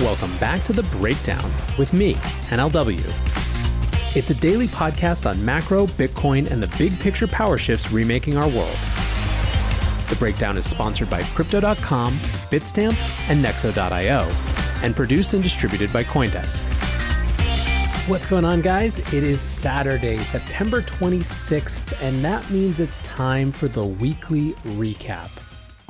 Welcome back to The Breakdown with me, NLW. It's a daily podcast on macro, Bitcoin, and the big picture power shifts remaking our world. The Breakdown is sponsored by Crypto.com, Bitstamp, and Nexo.io, and produced and distributed by Coindesk. What's going on, guys? It is Saturday, September 26th, and that means it's time for the weekly recap.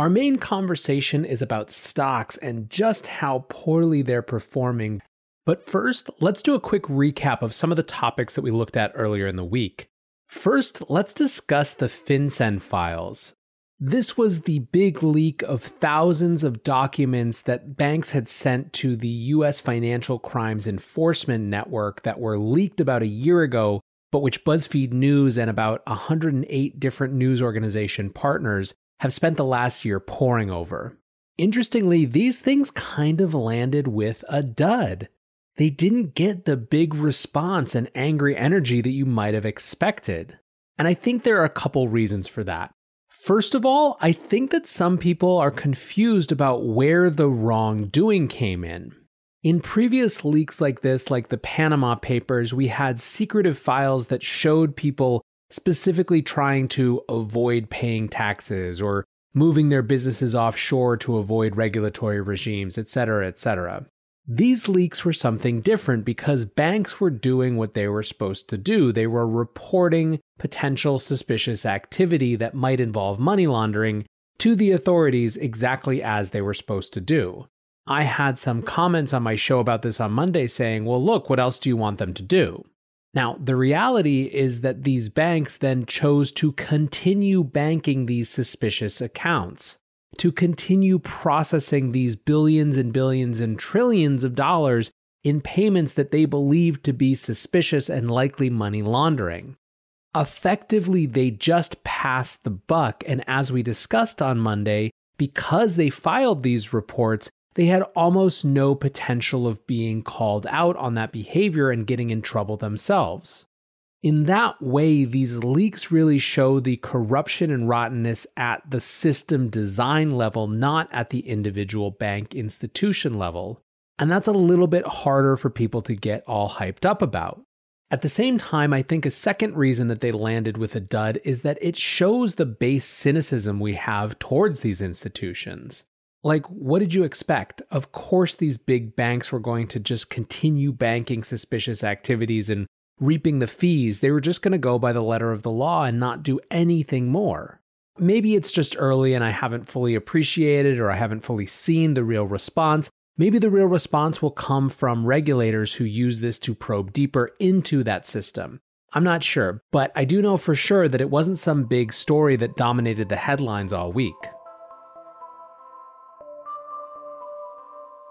Our main conversation is about stocks and just how poorly they're performing. But first, let's do a quick recap of some of the topics that we looked at earlier in the week. First, let's discuss the FinCEN files. This was the big leak of thousands of documents that banks had sent to the US Financial Crimes Enforcement Network that were leaked about a year ago, but which BuzzFeed News and about 108 different news organization partners have spent the last year poring over. Interestingly, these things kind of landed with a dud. They didn't get the big response and angry energy that you might have expected. And I think there are a couple reasons for that. First of all, I think that some people are confused about where the wrongdoing came in. In previous leaks like this, like the Panama Papers, we had secretive files that showed people specifically trying to avoid paying taxes or moving their businesses offshore to avoid regulatory regimes, etc., etc. These leaks were something different because banks were doing what they were supposed to do. They were reporting potential suspicious activity that might involve money laundering to the authorities exactly as they were supposed to do. I had some comments on my show about this on Monday saying, well, look, what else do you want them to do? Now, the reality is that these banks then chose to continue banking these suspicious accounts to continue processing these billions and billions and trillions of dollars in payments that they believed to be suspicious and likely money laundering. Effectively, they just passed the buck, and as we discussed on Monday, because they filed these reports, they had almost no potential of being called out on that behavior and getting in trouble themselves. In that way, these leaks really show the corruption and rottenness at the system design level, not at the individual bank institution level. And that's a little bit harder for people to get all hyped up about. At the same time, I think a second reason that they landed with a dud is that it shows the base cynicism we have towards these institutions. Like, what did you expect? Of course, these big banks were going to just continue banking suspicious activities and reaping the fees. They were just going to go by the letter of the law and not do anything more. Maybe it's just early and I haven't fully appreciated or I haven't fully seen the real response. Maybe the real response will come from regulators who use this to probe deeper into that system. I'm not sure, but I do know for sure that it wasn't some big story that dominated the headlines all week.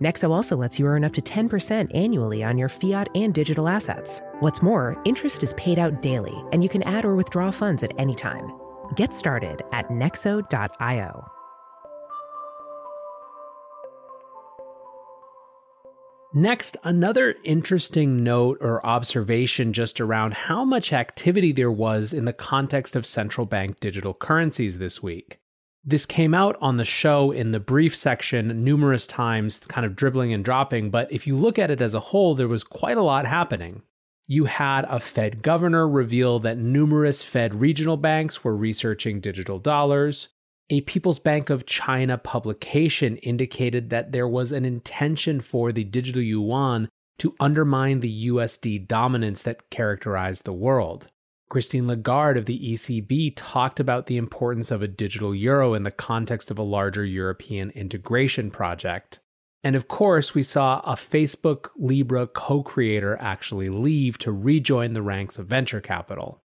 Nexo also lets you earn up to 10% annually on your fiat and digital assets. What's more, interest is paid out daily, and you can add or withdraw funds at any time. Get started at nexo.io. Next, another interesting note or observation just around how much activity there was in the context of central bank digital currencies this week. This came out on the show in the brief section numerous times, kind of dribbling and dropping, but if you look at it as a whole, there was quite a lot happening. You had a Fed governor reveal that numerous Fed regional banks were researching digital dollars a People's Bank of China publication indicated that there was an intention for the digital yuan to undermine the USD dominance that characterized the world. Christine Lagarde of the ECB talked about the importance of a digital euro in the context of a larger European integration project. And of course, we saw a Facebook Libra co creator actually leave to rejoin the ranks of venture capital.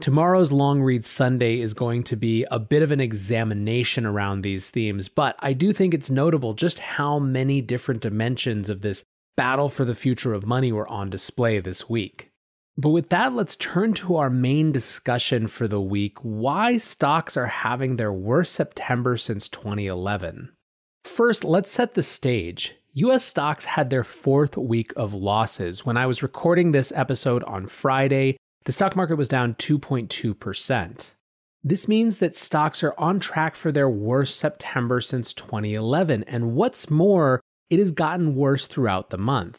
Tomorrow's Long Read Sunday is going to be a bit of an examination around these themes, but I do think it's notable just how many different dimensions of this battle for the future of money were on display this week. But with that, let's turn to our main discussion for the week why stocks are having their worst September since 2011. First, let's set the stage. US stocks had their fourth week of losses. When I was recording this episode on Friday, the stock market was down 2.2%. This means that stocks are on track for their worst September since 2011, and what's more, it has gotten worse throughout the month.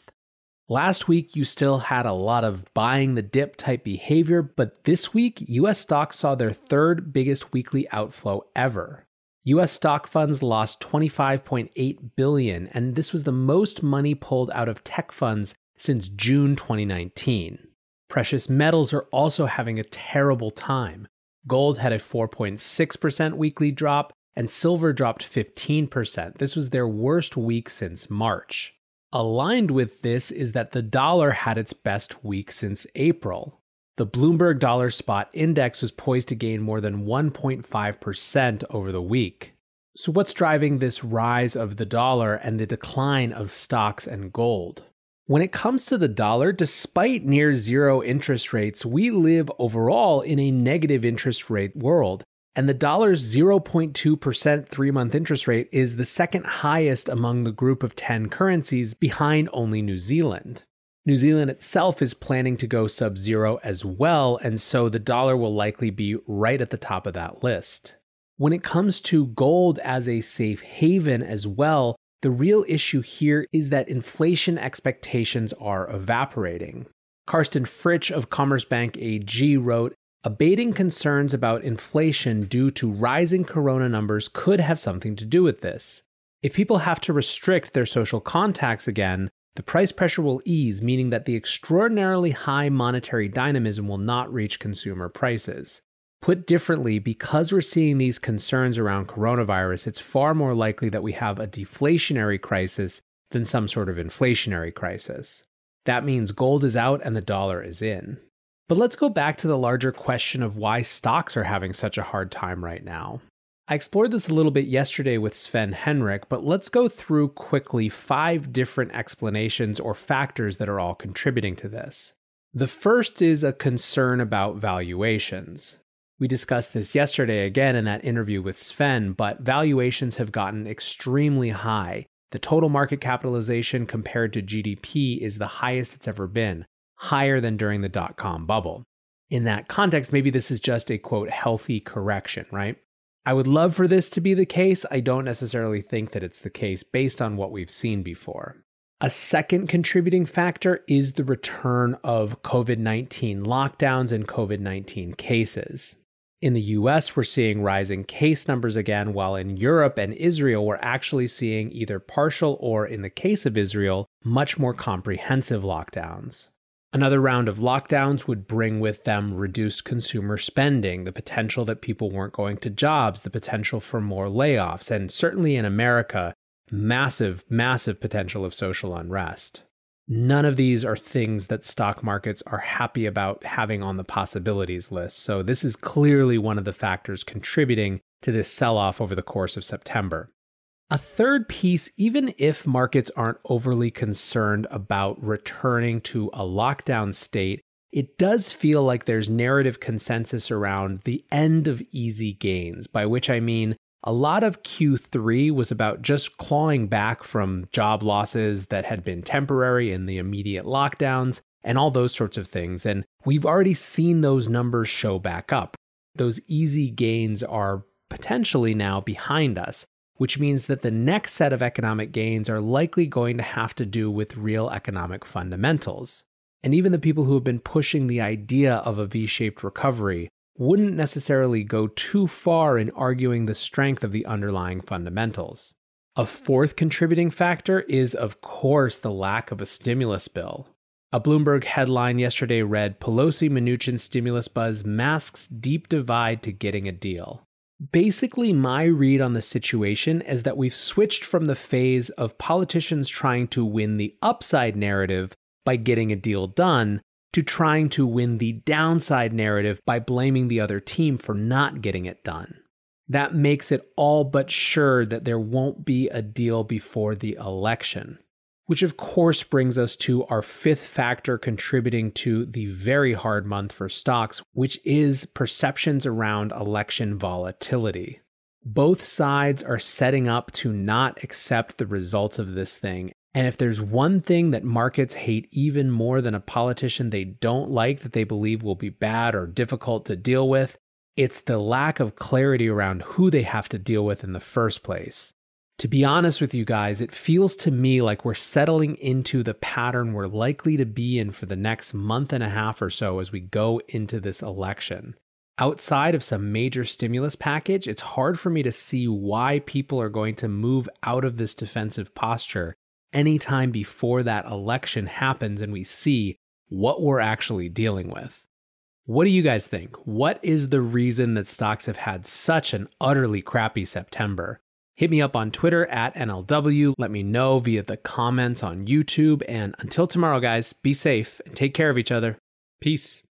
Last week, you still had a lot of buying the dip type behavior, but this week, US stocks saw their third biggest weekly outflow ever. US stock funds lost 25.8 billion, and this was the most money pulled out of tech funds since June 2019. Precious metals are also having a terrible time. Gold had a 4.6% weekly drop, and silver dropped 15%. This was their worst week since March. Aligned with this is that the dollar had its best week since April. The Bloomberg Dollar Spot Index was poised to gain more than 1.5% over the week. So, what's driving this rise of the dollar and the decline of stocks and gold? When it comes to the dollar, despite near zero interest rates, we live overall in a negative interest rate world. And the dollar's 0.2% three month interest rate is the second highest among the group of 10 currencies, behind only New Zealand. New Zealand itself is planning to go sub zero as well, and so the dollar will likely be right at the top of that list. When it comes to gold as a safe haven as well, the real issue here is that inflation expectations are evaporating. Carsten Fritsch of Commerzbank AG wrote, Abating concerns about inflation due to rising corona numbers could have something to do with this. If people have to restrict their social contacts again, the price pressure will ease, meaning that the extraordinarily high monetary dynamism will not reach consumer prices. Put differently, because we're seeing these concerns around coronavirus, it's far more likely that we have a deflationary crisis than some sort of inflationary crisis. That means gold is out and the dollar is in. But let's go back to the larger question of why stocks are having such a hard time right now. I explored this a little bit yesterday with Sven Henrich, but let's go through quickly five different explanations or factors that are all contributing to this. The first is a concern about valuations. We discussed this yesterday again in that interview with Sven, but valuations have gotten extremely high. The total market capitalization compared to GDP is the highest it's ever been, higher than during the dot com bubble. In that context, maybe this is just a quote, healthy correction, right? I would love for this to be the case. I don't necessarily think that it's the case based on what we've seen before. A second contributing factor is the return of COVID 19 lockdowns and COVID 19 cases. In the US, we're seeing rising case numbers again, while in Europe and Israel, we're actually seeing either partial or, in the case of Israel, much more comprehensive lockdowns. Another round of lockdowns would bring with them reduced consumer spending, the potential that people weren't going to jobs, the potential for more layoffs, and certainly in America, massive, massive potential of social unrest. None of these are things that stock markets are happy about having on the possibilities list. So, this is clearly one of the factors contributing to this sell off over the course of September. A third piece, even if markets aren't overly concerned about returning to a lockdown state, it does feel like there's narrative consensus around the end of easy gains, by which I mean a lot of Q3 was about just clawing back from job losses that had been temporary in the immediate lockdowns and all those sorts of things. And we've already seen those numbers show back up. Those easy gains are potentially now behind us, which means that the next set of economic gains are likely going to have to do with real economic fundamentals. And even the people who have been pushing the idea of a V shaped recovery wouldn't necessarily go too far in arguing the strength of the underlying fundamentals. A fourth contributing factor is, of course, the lack of a stimulus bill. A Bloomberg headline yesterday read Pelosi Mnuchin stimulus buzz masks deep divide to getting a deal. Basically, my read on the situation is that we've switched from the phase of politicians trying to win the upside narrative by getting a deal done to trying to win the downside narrative by blaming the other team for not getting it done. That makes it all but sure that there won't be a deal before the election. Which, of course, brings us to our fifth factor contributing to the very hard month for stocks, which is perceptions around election volatility. Both sides are setting up to not accept the results of this thing and if there's one thing that markets hate even more than a politician they don't like that they believe will be bad or difficult to deal with, it's the lack of clarity around who they have to deal with in the first place. To be honest with you guys, it feels to me like we're settling into the pattern we're likely to be in for the next month and a half or so as we go into this election. Outside of some major stimulus package, it's hard for me to see why people are going to move out of this defensive posture anytime before that election happens and we see what we're actually dealing with. What do you guys think? What is the reason that stocks have had such an utterly crappy September? Hit me up on Twitter at NLW. Let me know via the comments on YouTube. And until tomorrow, guys, be safe and take care of each other. Peace.